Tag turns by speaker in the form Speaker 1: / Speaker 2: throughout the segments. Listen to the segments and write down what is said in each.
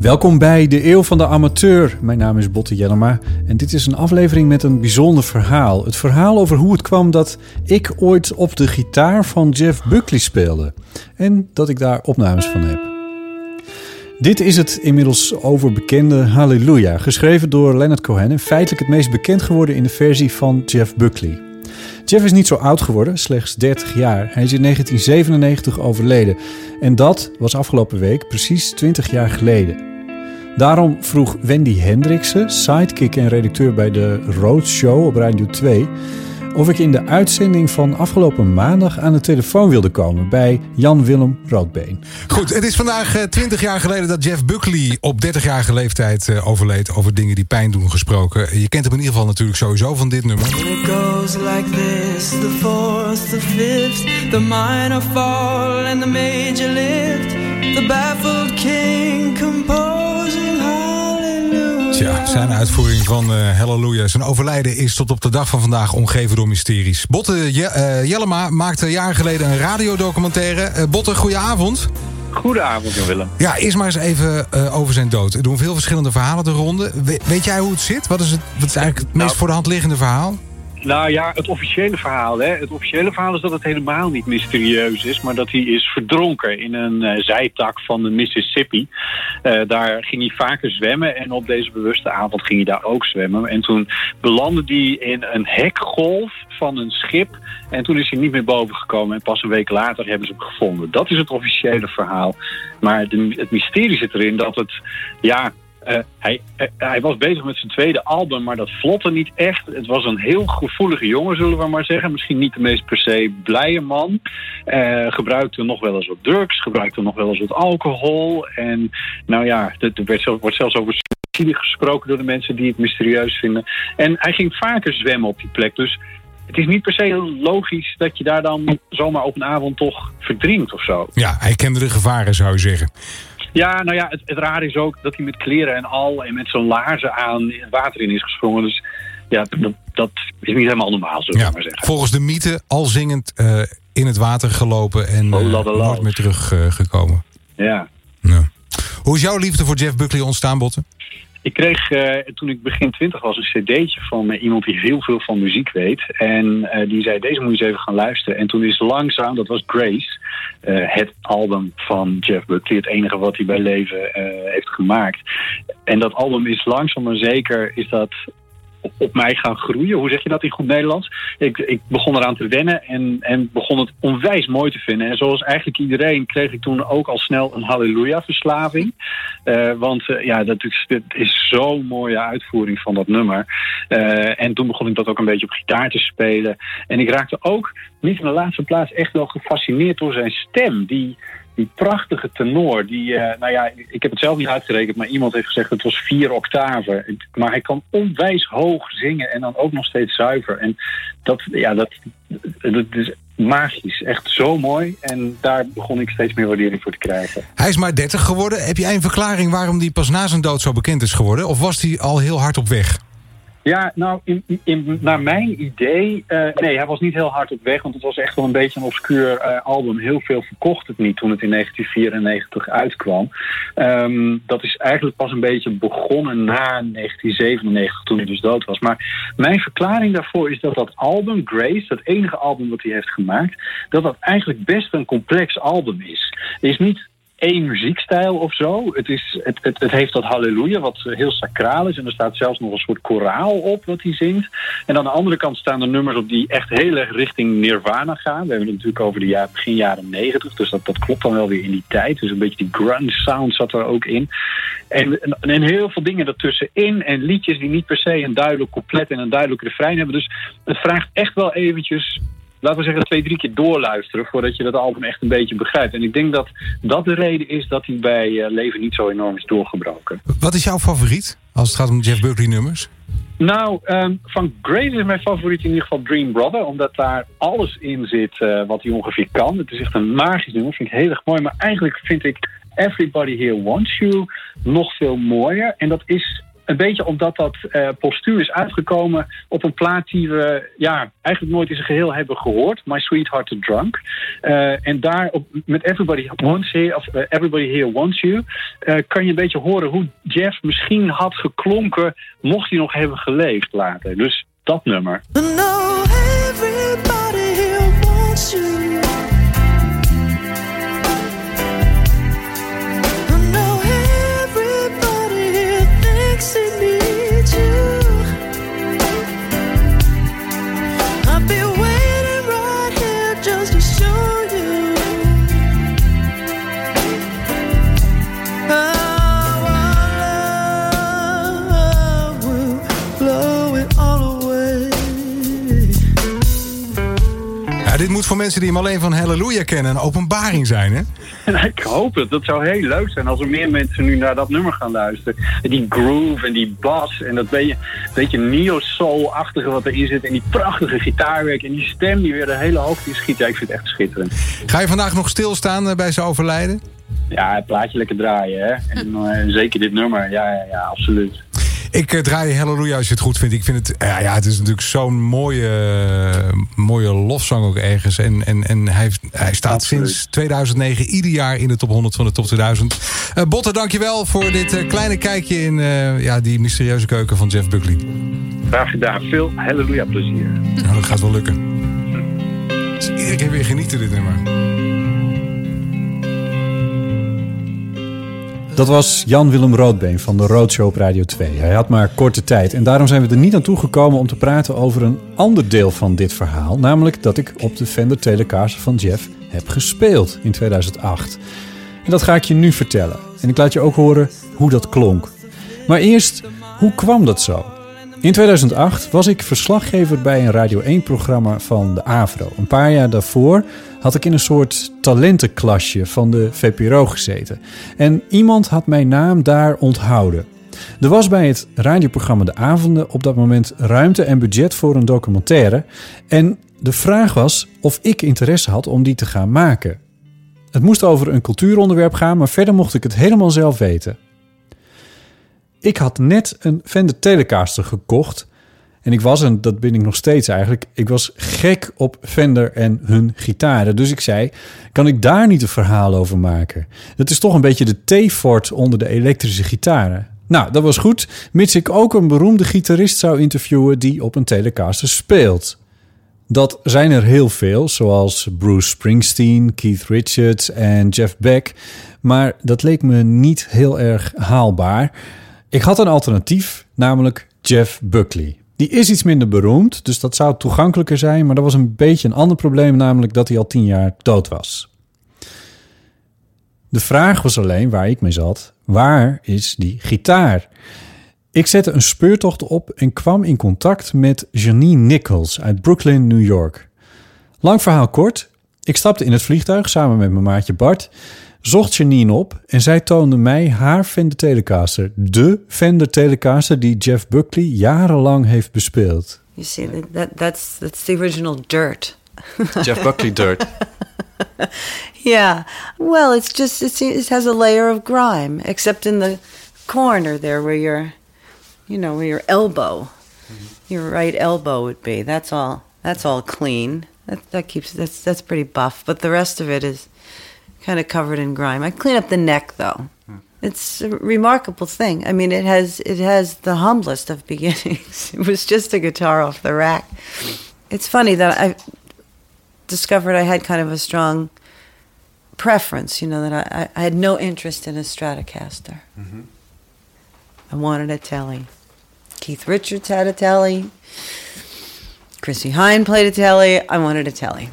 Speaker 1: Welkom bij de Eeuw van de Amateur. Mijn naam is Botte Jellema en dit is een aflevering met een bijzonder verhaal. Het verhaal over hoe het kwam dat ik ooit op de gitaar van Jeff Buckley speelde. En dat ik daar opnames van heb. Dit is het inmiddels overbekende Halleluja, geschreven door Leonard Cohen en feitelijk het meest bekend geworden in de versie van Jeff Buckley. Jeff is niet zo oud geworden, slechts 30 jaar. Hij is in 1997 overleden. En dat was afgelopen week precies 20 jaar geleden. Daarom vroeg Wendy Hendriksen, sidekick en redacteur bij de Road Show op Radio 2, of ik in de uitzending van afgelopen maandag aan de telefoon wilde komen bij Jan-Willem Roodbeen.
Speaker 2: Goed, het is vandaag eh, 20 jaar geleden dat Jeff Buckley op 30-jarige leeftijd eh, overleed. Over dingen die pijn doen gesproken. Je kent hem in ieder geval natuurlijk sowieso van dit nummer.
Speaker 3: It goes like this the fourth, the fifth, the minor fall and the major lift. The baffled king
Speaker 2: Tja, zijn uitvoering van eh Hallelujah. Zijn overlijden is tot op de dag van vandaag omgeven door mysteries. Botte Je- eh, Jellema maakte jaren geleden een radiodocumentaire. Eh Botte, goedenavond.
Speaker 4: Goedenavond, Jan Willem.
Speaker 2: Ja, eerst maar eens even eh, over zijn dood. Er doen veel verschillende verhalen te ronde. We- weet jij hoe het zit? Wat is, het, wat is eigenlijk het meest
Speaker 4: Nou-
Speaker 2: voor de hand liggende verhaal?
Speaker 4: Nou ja, het officiële verhaal. Hè? Het officiële verhaal is dat het helemaal niet mysterieus is, maar dat hij is verdronken in een eh, zijtak van de Mississippi. Eh, daar ging hij vaker zwemmen en op deze bewuste avond ging hij daar ook zwemmen. En toen belandde hij in een hekgolf van een schip en toen is hij niet meer boven gekomen. En pas een week later hebben ze hem gevonden. Dat is het officiële verhaal. Maar de, het mysterie zit erin dat het, ja, eh, hij, eh, hij was bezig met zijn tweede album, maar dat vlotte niet echt. Het was een heel gevoelige jongen, zullen we maar zeggen. Misschien niet de meest per se blije man. Eh, gebruikte nog wel eens wat drugs, gebruikte nog wel eens wat alcohol. En nou ja, er er werd zelf, wordt zelfs over suïcide gesproken door de mensen die het mysterieus vinden. En hij ging vaker zwemmen op die plek. Dus het is niet per se logisch dat je daar dan zomaar op een avond toch verdrinkt of zo.
Speaker 2: Ja, hij kende de gevaren, zou je zeggen.
Speaker 4: Ja, nou ja, het, het raar is ook dat hij met kleren en al en met zo'n laarzen aan het water in is gesprongen. Dus ja, dat, dat is niet helemaal normaal, zullen we
Speaker 2: Ja,
Speaker 4: maar zeggen.
Speaker 2: volgens de mythe al zingend eh, in het water gelopen en
Speaker 4: Oh,
Speaker 2: eh, nooit meer teruggekomen.
Speaker 4: Ja.
Speaker 2: ja. Hoe is jouw liefde voor Jeff Buckley ontstaan, Botte?
Speaker 4: Ik kreeg eh, toen ik begin twintig was een cd'tje van eh, iemand die heel veel van muziek weet. En eh, die zei, deze moet je eens even gaan luisteren. En toen is langzaam, dat was Grace, het album van Jeff Buckley. Het enige wat hij bij leven heeft gemaakt. En dat album is langzaam maar zeker is dat op, mij gaan groeien. Hoe zeg je dat in goed Nederlands? Ik, ik begon eraan te wennen en, en begon het onwijs mooi te vinden. En zoals eigenlijk iedereen kreeg ik toen ook al snel een Halleluja-verslaving. Eh, want eh, ja, dat is, is zo'n mooie uitvoering van dat nummer. Eh, en toen begon ik dat ook een beetje op gitaar te spelen. En ik raakte ook, niet in de laatste plaats, echt wel gefascineerd door zijn stem. Die, die prachtige tenor. Die, eh, nou ja, ik heb het zelf niet uitgerekend, maar iemand heeft gezegd het was vier octaven. Maar hij kan onwijs hoog zingen en dan ook nog steeds zuiver. En dat, ja, dat, dat is magisch. Echt zo mooi. En daar begon ik steeds meer waardering voor te krijgen.
Speaker 2: Hij is maar 30 geworden. Heb jij een verklaring waarom hij pas na zijn dood zo bekend is geworden? Of was hij al heel hard op weg?
Speaker 4: Ja, nou, in, in, naar mijn idee, eh, nee, hij was niet heel hard op weg, want het was echt wel een beetje een obscuur eh, album. Heel veel verkocht het niet toen het in 1994 uitkwam. Ehm, dat is eigenlijk pas een beetje begonnen na 1997, toen hij dus dood was. Maar mijn verklaring daarvoor is dat dat album, Grace, dat enige album wat hij heeft gemaakt, dat dat eigenlijk best een complex album is. Is niet één muziekstijl of zo. Het, is, het, het, het heeft dat halleluja, wat heel sacraal is. En er staat zelfs nog een soort koraal op wat hij zingt. En aan de andere kant staan er nummers op die echt heel erg richting Nirvana gaan. We hebben het natuurlijk over de jaar, begin jaren negentig. Dus dat, dat klopt dan wel weer in die tijd. Dus een beetje die grunge sound zat er ook in. En, en, en heel veel dingen ertussenin. En liedjes die niet per se een duidelijk couplet en een duidelijk refrein hebben. Dus het vraagt echt wel eventjes laten we zeggen, twee, drie keer doorluisteren voordat je dat album echt een beetje begrijpt. En ik denk dat dat de reden is dat hij bij eh, Leven niet zo enorm is doorgebroken.
Speaker 2: Wat is jouw favoriet als het gaat om Jeff Buckley nummers?
Speaker 4: Nou, ehm, van Grace is mijn favoriet in ieder geval Dream Brother. Omdat daar alles in zit uh, wat hij ongeveer kan. Het is echt een magisch nummer. vind ik heel erg mooi. Maar eigenlijk vind ik Everybody Here Wants You nog veel mooier. En dat is een beetje omdat dat uh, postuur is uitgekomen op een plaat die we ja, eigenlijk nooit in zijn geheel hebben gehoord. My Sweetheart the Drunk. Uh, en daar op, met Everybody Wants Here, of uh, Everybody Here Wants You, kan je een beetje horen hoe Jeff misschien had geklonken mocht hij nog hebben geleefd later. Dus dat nummer.
Speaker 3: No, everybody here wants you.
Speaker 2: Dit moet voor mensen die hem alleen van Halleluja kennen... een openbaring zijn, hè?
Speaker 4: Ik hoop het. Dat zou heel leuk zijn als er meer mensen nu naar dat nummer gaan luisteren. Die groove en die bass en dat beetje, beetje neo-soul-achtige wat erin zit... en die prachtige gitaarwerk en die stem die weer de hele hoogte schiet. Ja, ik vind het echt schitterend.
Speaker 2: Ga je vandaag nog stilstaan eh, bij zijn overlijden?
Speaker 4: Ja, het plaatje lekker draaien, hè. En uh, zeker dit nummer. Ja, ja, ja absoluut.
Speaker 2: Ik uh, draai Halleluja als je het goed vindt. Ik vind het, ja, ja het is natuurlijk zo'n mooie, uh, mooie lofzang ook ergens. En, en, en hij, hij staat Absoluut. sinds 2009 ieder jaar in de top 100 van de top 2000. Uh, Botte, dankjewel voor dit kleine kijkje in ja, die mysterieuze keuken van Jeff Buckley.
Speaker 4: Graag gedaan. Veel Halleluja plezier.
Speaker 2: Nou, dat gaat wel lukken. Dus iedere keer weer genieten dit nummer.
Speaker 1: Dat was Jan-Willem Roodbeen van de Roadshow op Radio 2. Hij had maar korte tijd en daarom zijn we er niet aan toegekomen om te praten over een ander deel van dit verhaal. Namelijk dat ik op de Fender Telecaster van Jeff heb gespeeld in 2008. En dat ga ik je nu vertellen. En ik laat je ook horen hoe dat klonk. Maar eerst, hoe kwam dat zo? In 2008 was ik verslaggever bij een Radio 1-programma van de AVRO. Een paar jaar daarvoor had ik in een soort talentenklasje van de VPRO gezeten. En iemand had mijn naam daar onthouden. Er was bij het radioprogramma De Avonden op dat moment ruimte en budget voor een documentaire. En de vraag was of ik interesse had om die te gaan maken. Het moest over een cultuuronderwerp gaan, maar verder mocht ik het helemaal zelf weten. Ik had net een Fender Telecaster gekocht. En ik was, en dat ben ik nog steeds eigenlijk, ik was gek op Fender en hun gitaren. Dus ik zei, kan ik daar niet een verhaal over maken? Dat is toch een beetje de T-fort onder de elektrische gitaren. Nou, dat was goed, mits ik ook een beroemde gitarist zou interviewen die op een Telecaster speelt. Dat zijn er heel veel, zoals Bruce Springsteen, Keith Richards en Jeff Beck. Maar dat leek me niet heel erg haalbaar. Ik had een alternatief, namelijk Jeff Buckley. Die is iets minder beroemd, dus dat zou toegankelijker zijn. Maar dat was een beetje een ander probleem, namelijk dat hij al tien jaar dood was. De vraag was alleen waar ik mee zat: waar is die gitaar? Ik zette een speurtocht op en kwam in contact met Janine Nichols uit Brooklyn, New York. Lang verhaal kort. Ik stapte in het vliegtuig samen met mijn maatje Bart zocht Janine op en zij toonde mij haar Fender Telecaster. De Fender Telecaster die Jeff Buckley jarenlang heeft bespeeld.
Speaker 5: You see, that, that's, that's the original dirt.
Speaker 1: Jeff Buckley dirt.
Speaker 5: yeah. Well, it's just, it's, it has a layer of grime, except in the corner there where your, you know, where your elbow, your right elbow would be. That's all. That's all clean. That, that keeps, that's, that's pretty buff. But the rest of it is kind of covered in grime. I clean up the neck though. Hmm. It's a remarkable thing. I mean, it has it has the humblest of beginnings. it was just a guitar off the rack. It's funny that I discovered I had kind of a strong preference, you know, that I, I, I had no interest in a Stratocaster. I wanted a telly. Keith Richards had a telly. Chrissy Hine played a telly. I wanted a telly.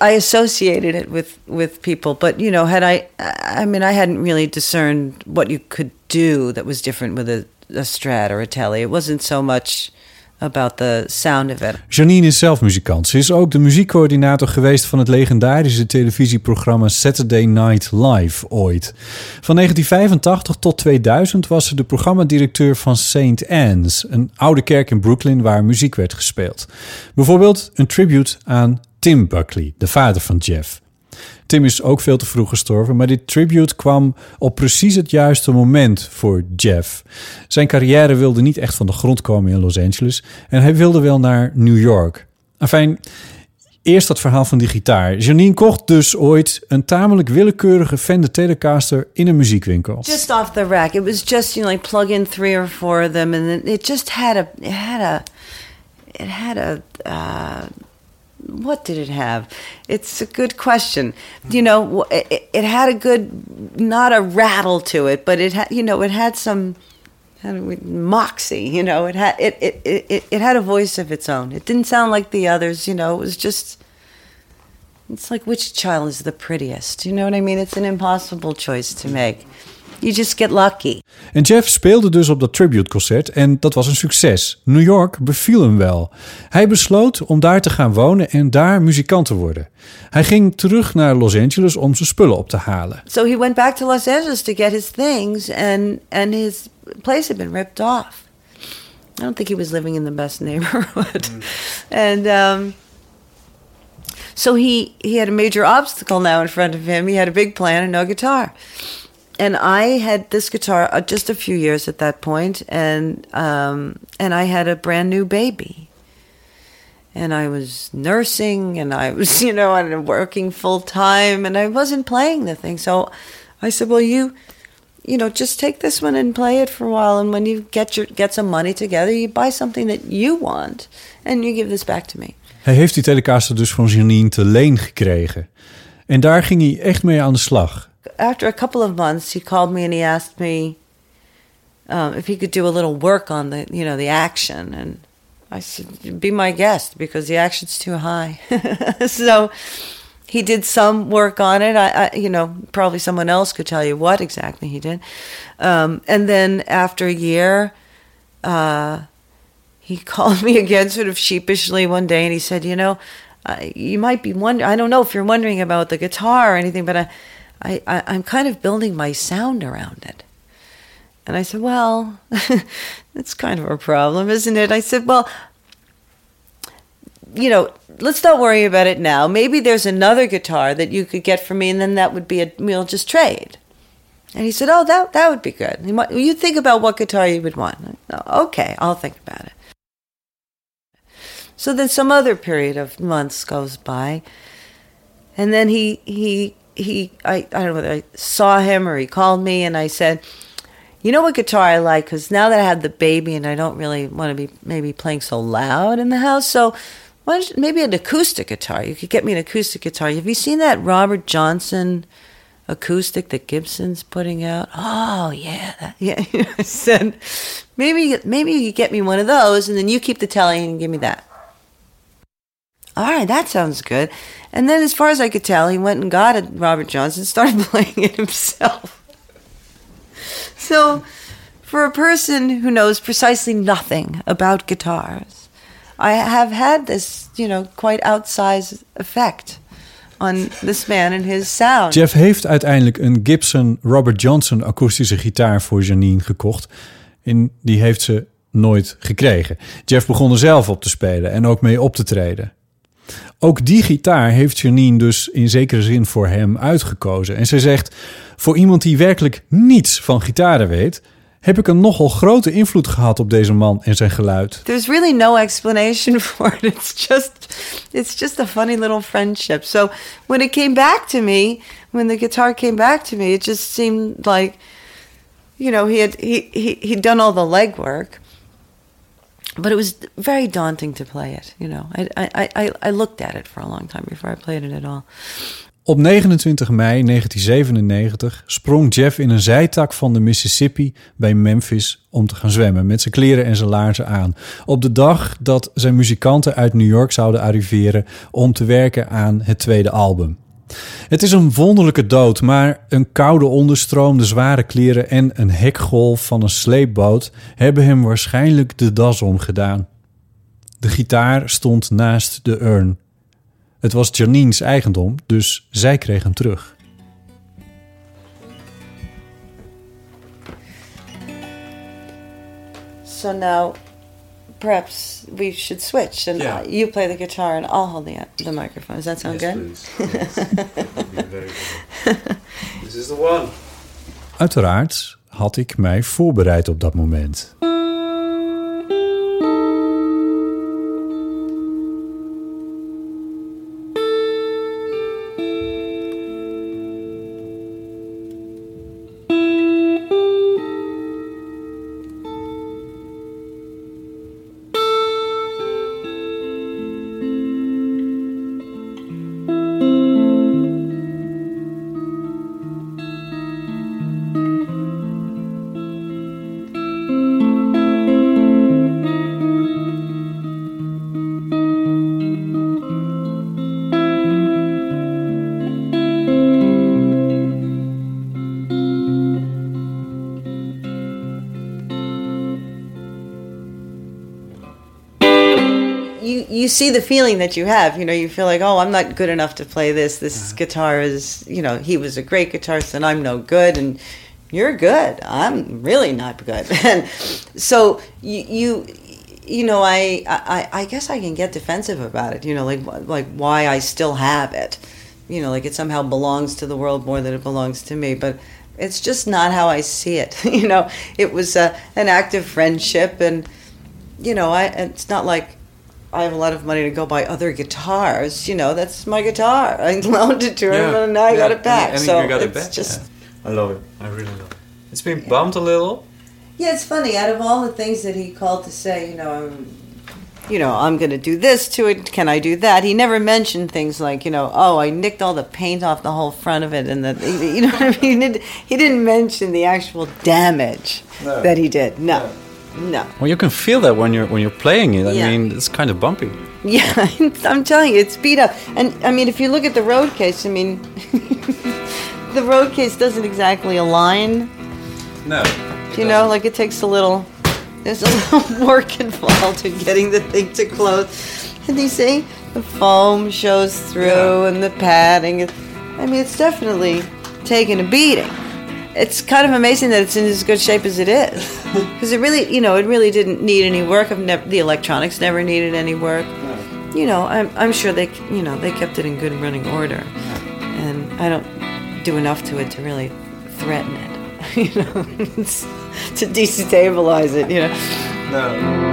Speaker 5: I associated it with with people, but you know, had I, I mean, I hadn't really discerned what you could do that was different with a, a Strat or a telly. It wasn't so much about the sound of it.
Speaker 1: Janine is zelf muzikant. Ze is ook de muziekcoördinator geweest van het legendarische televisieprogramma Saturday Night Live ooit. Van 1985 tot 2000 was ze de programmadirecteur van St. Anne's, een oude kerk in Brooklyn waar muziek werd gespeeld. Bijvoorbeeld een tribute aan Tim Buckley, de vader van Jeff. Tim is ook veel te vroeg gestorven, maar dit tribute kwam op precies het juiste moment voor Jeff. Zijn carrière wilde niet echt van de grond komen in Los Angeles en hij wilde wel naar New York. Enfin, eerst dat verhaal van die gitaar. Janine kocht dus ooit een tamelijk willekeurige Fender Telecaster in een muziekwinkel.
Speaker 5: Just off the rack. It was just you know like plug in three or four of them, and it just had a it had a it had a uh, what did it have? It's a good question. You know, it, it had a good not a rattle to it, but it had you know it had some we, moxie. You know, it had it it it it had a voice of its own. It didn't sound like the others. You know, it was just. It's like which child is the prettiest? You know what I mean? It's an impossible choice to make. You just get lucky.
Speaker 1: En Jeff speelde dus op dat tributeconcert en dat was een succes. New York beviel hem wel. Hij besloot om daar te gaan wonen en daar muzikant te worden. Hij ging terug naar Los Angeles om zijn spullen op te halen.
Speaker 5: So he went back to Los Angeles to get his things, and and his place had been ripped off. I don't think he was living in the best neighborhood, and um, so he he had a major obstacle now in front of him. He had a big plan and no guitar. And I had this guitar uh, just a few years at that point, and um, and I had a brand new baby. And I was nursing, and I was, you know, and working full time, and I wasn't playing the thing. So I said, "Well, you, you know, just take this one and play it for a while, and when you get your get some money together, you buy something that you want, and you give this back to me."
Speaker 1: Hij heeft die Telecaster dus van Janine te leen gekregen. En daar ging hij echt mee aan de slag.
Speaker 5: After a couple of months, he called me and he asked me um, if he could do a little work on the, you know, the action. And I said, "Be my guest because the action's too high." so he did some work on it. I, I, you know, probably someone else could tell you what exactly he did. Um, and then after a year, uh, he called me again, sort of sheepishly one day, and he said, "You know, uh, you might be wondering. I don't know if you're wondering about the guitar or anything, but I, I, I I'm kind of building my sound around it." And I said, "Well, that's kind of a problem, isn't it?" I said, "Well." You know, let's not worry about it now. Maybe there's another guitar that you could get for me, and then that would be a we'll just trade. And he said, "Oh, that that would be good. You, think about what guitar you would want." "Oh, Okay, I'll think about it. So then some other period of months goes by, and then he he he I, I don't know whether I saw him or he called me and I said, you know what guitar I like because now that I have the baby and I don't really want to be maybe playing so loud in the house, so why don't you- maybe an acoustic guitar? You could get me an acoustic guitar. Have you seen that Robert Johnson? acoustic that Gibson's putting out. Oh yeah, that, yeah. I said maybe maybe you could get me one of those, and then you keep the telly and give me that. All right, that sounds good. And then, as far as I could tell, he went and got a Robert Johnson, started playing it himself. So, for a person who knows precisely nothing about guitars, I have had this, you know, quite outsized effect on this man and his sound.
Speaker 1: Jeff heeft uiteindelijk een Gibson Robert Johnson akoestische gitaar voor Janine gekocht. En die heeft ze nooit gekregen. Jeff begon er zelf op te spelen en ook mee op te treden. Ook die gitaar heeft Janine dus in zekere zin voor hem uitgekozen. En ze zegt, voor iemand die werkelijk niets van gitaren weet... heb ik een nogal grote invloed gehad op deze man en zijn geluid.
Speaker 5: There's really no explanation for it. It's just it's just a funny little friendship. So when it came back to me, when the guitar came back to me, it just seemed like you know, he had he, he he'd done all the legwork. But it was very daunting to play it, you know. I, I, I, I looked at it for a long time before I played it at all.
Speaker 1: Op 29 mei 1997 sprong Jeff in een zijtak van de Mississippi bij Memphis om te gaan zwemmen met zijn kleren en zijn laarzen aan. Op de dag dat zijn muzikanten uit New York zouden arriveren om te werken aan het tweede album. Het is een wonderlijke dood, maar een koude onderstroom, de zware kleren en een hekgolf van een sleepboot hebben hem waarschijnlijk de das omgedaan. De gitaar stond naast de urn. Het was Janine's eigendom, dus zij kreeg hem terug.
Speaker 5: So now, perhaps we should switch, and
Speaker 1: Yeah.
Speaker 5: Uh, you play the guitar, and I'll hold the the microphone. Does that sound good?
Speaker 1: This is the one. Uiteraard had ik mij voorbereid op dat moment.
Speaker 5: You see the feeling that you have. You know, you feel like, oh, I'm not good enough to play this. This uh-huh. guitar is, you know, he was a great guitarist, and I'm no good, and you're good. I'm really not good. And so you you you know, I I I guess I can get defensive about it. You know, like like why I still have it. You know, like it somehow belongs to the world more than it belongs to me, but. It's just not how I see it. you know, it was a, an act of friendship, and you know, I it's not like I have a lot of money to go buy other guitars. You know, that's my guitar. I loaned it to him, and now I got it back.
Speaker 6: And, and
Speaker 5: so
Speaker 6: you got
Speaker 5: it's
Speaker 6: it back.
Speaker 5: just
Speaker 6: yeah. I love it. I really love it. It's been bumped a little.
Speaker 5: yeah. It's funny. Out of all the things that he called to say, you know, I'm, you know, I'm going to do this to it. Can I do that? He never mentioned things like, you know, oh, I nicked all the paint off the whole front of it, and the, you know what I mean. He didn't, he didn't mention the actual damage
Speaker 6: No.
Speaker 5: that he did. No, no.
Speaker 6: Well, you can feel that when you're when you're playing it. I
Speaker 5: Yeah.
Speaker 6: mean, it's kind of bumpy.
Speaker 5: Yeah, I'm telling you, it's beat up. And I mean, if you look at the road case, I mean, the road case doesn't exactly align.
Speaker 6: No.
Speaker 5: You know, like it takes a little, there's a little work involved in getting the thing to close. And you see, the foam shows through and the padding. I mean, it's definitely taking a beating. It's kind of amazing that it's in as good shape as it is. Because it really, you know, it really didn't need any work. The electronics never needed any work. You know, I'm, I'm sure they, you know, they kept it in good running order. And I don't do enough to it to really threaten it. You know, to destabilize it. You know.
Speaker 6: No.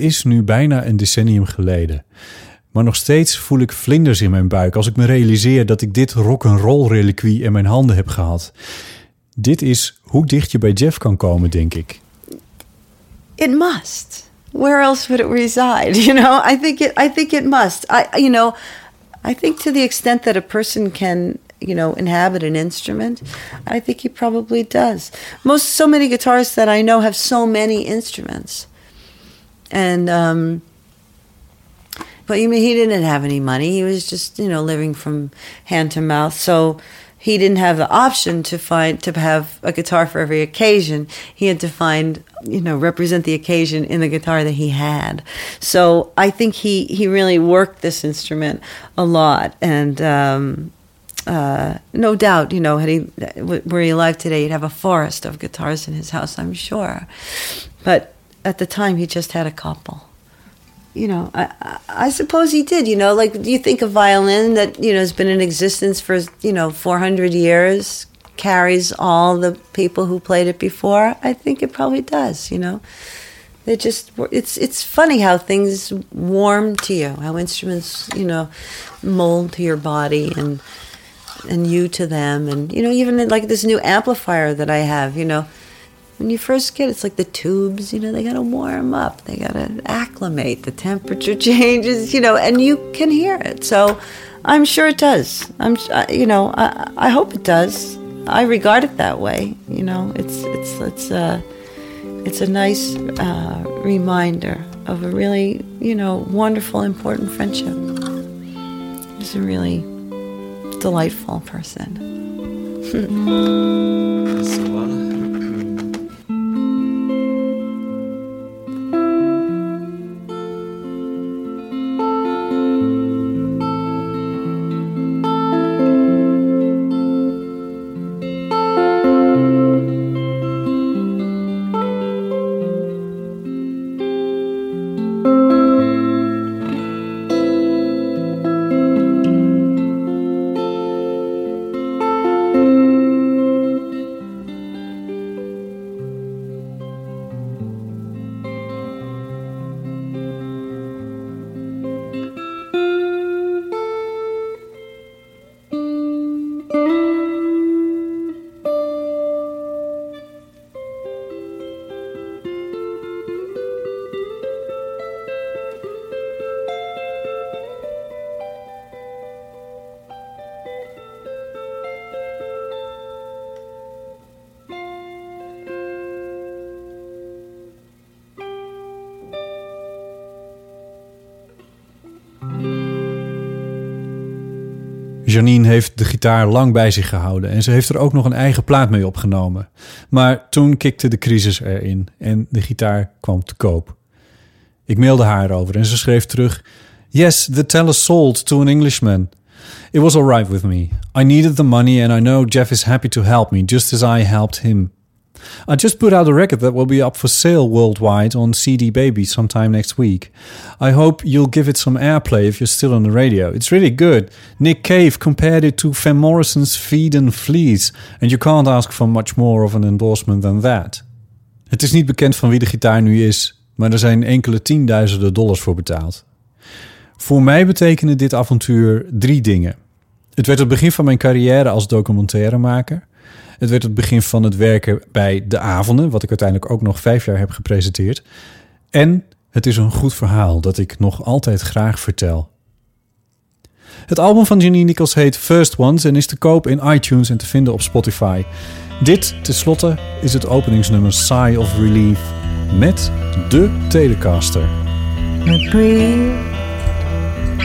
Speaker 1: Is nu bijna een decennium geleden. Maar nog steeds voel ik vlinders in mijn buik als ik me realiseer dat ik dit rock'n'roll reliquie in mijn handen heb gehad. Dit is hoe dicht je bij Jeff kan komen, denk ik.
Speaker 5: It must. Where else would it reside? You know, I think it. I think it must. I, you know, I think to the extent that a person can, you know, inhabit an instrument, I think he probably does. Most, so many guitarists that I know have so many instruments, and um, but you mean he didn't have any money. He was just, you know, living from hand to mouth. So he didn't have the option to find to have a guitar for every occasion. He had to find, you know, represent the occasion in the guitar that he had. So I think he he really worked this instrument a lot, and um, uh, no doubt, you know, had he were he alive today, he'd have a forest of guitars in his house, I'm sure. But at the time, he just had a couple you know, I, I suppose he did. You know, like do you think a violin that you know has been in existence for you know 400 years carries all the people who played it before? I think it probably does. You know, they just it's it's funny how things warm to you, how instruments you know mold to your body and and you to them, and you know even like this new amplifier that I have. You know when you first get it, it's like the tubes, you know, they got to warm up, they got to acclimate, the temperature changes, you know, and you can hear it. So I'm sure it does. I'm, you know, I, I hope it does. I regard it that way. You know, it's it's it's a it's a nice uh, reminder of a really you know wonderful, important friendship. He's a really delightful person.
Speaker 1: Janine heeft de gitaar lang bij zich gehouden en ze heeft er ook nog een eigen plaat mee opgenomen. Maar toen kikte de crisis erin en de gitaar kwam te koop. Ik mailde haar over en ze schreef terug: Yes, the teller sold to an Englishman. It was alright with me. I needed the money and I know Jeff is happy to help me just as I helped him. I just put out a record that will be up for sale worldwide on CD Baby sometime next week. I hope you'll give it some airplay if you're still on the radio. It's really good. Nick Cave compared it to Van Morrison's Feed and Fleas, and you can't ask for much more of an endorsement than that. Het is niet bekend van wie de gitaar nu is, maar er zijn enkele tienduizenden dollars voor betaald. Voor mij betekende dit avontuur drie dingen. Het werd het begin van mijn carrière als documentairemaker. Het werd het begin van het werken bij De Avonden, wat ik uiteindelijk ook nog vijf jaar heb gepresenteerd. En het is een goed verhaal dat ik nog altijd graag vertel. Het album van Janine Nichols heet First Ones en is te koop in iTunes en te vinden op Spotify. Dit, tenslotte, is het openingsnummer Sigh of Relief met de Telecaster.
Speaker 7: breathe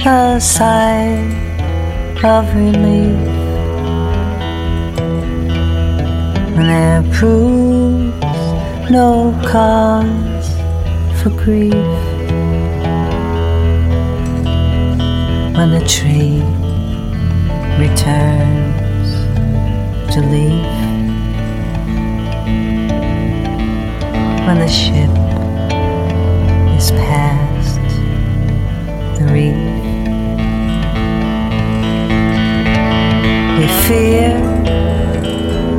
Speaker 7: a sigh of relief when there proves no cause for grief. When the tree returns to leaf, when the ship is past the reef, we fear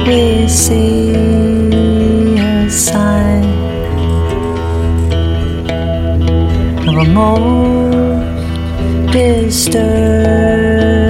Speaker 7: we see a sign of a most disturbed.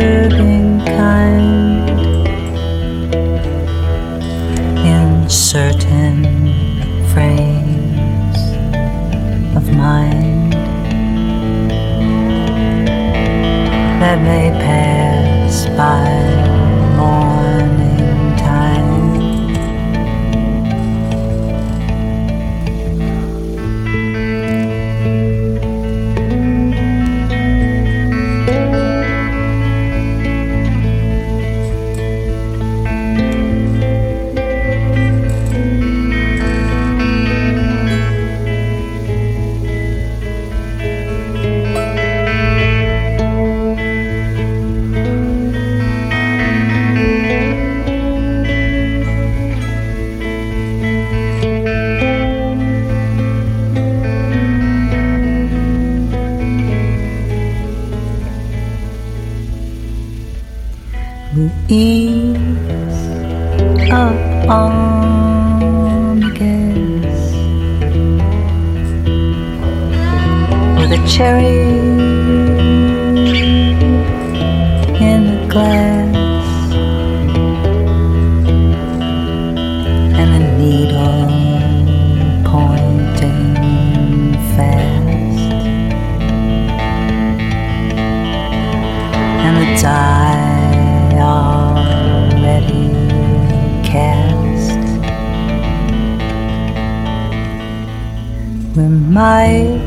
Speaker 7: we might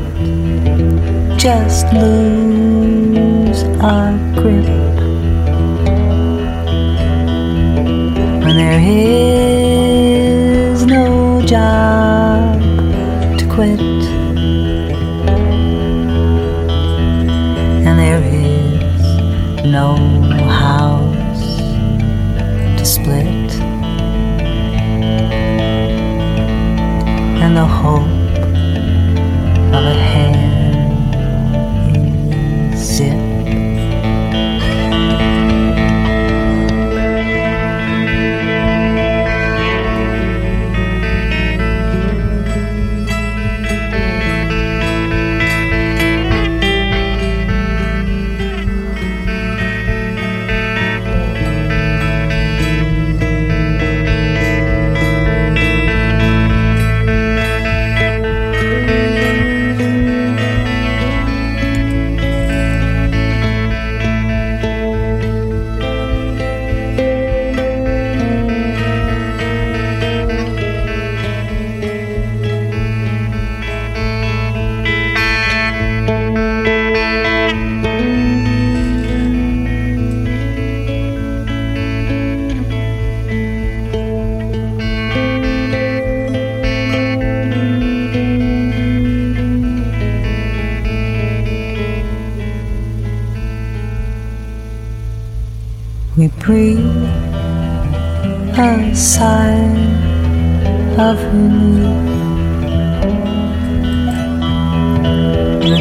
Speaker 7: just lose our grip when they're here.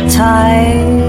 Speaker 7: time.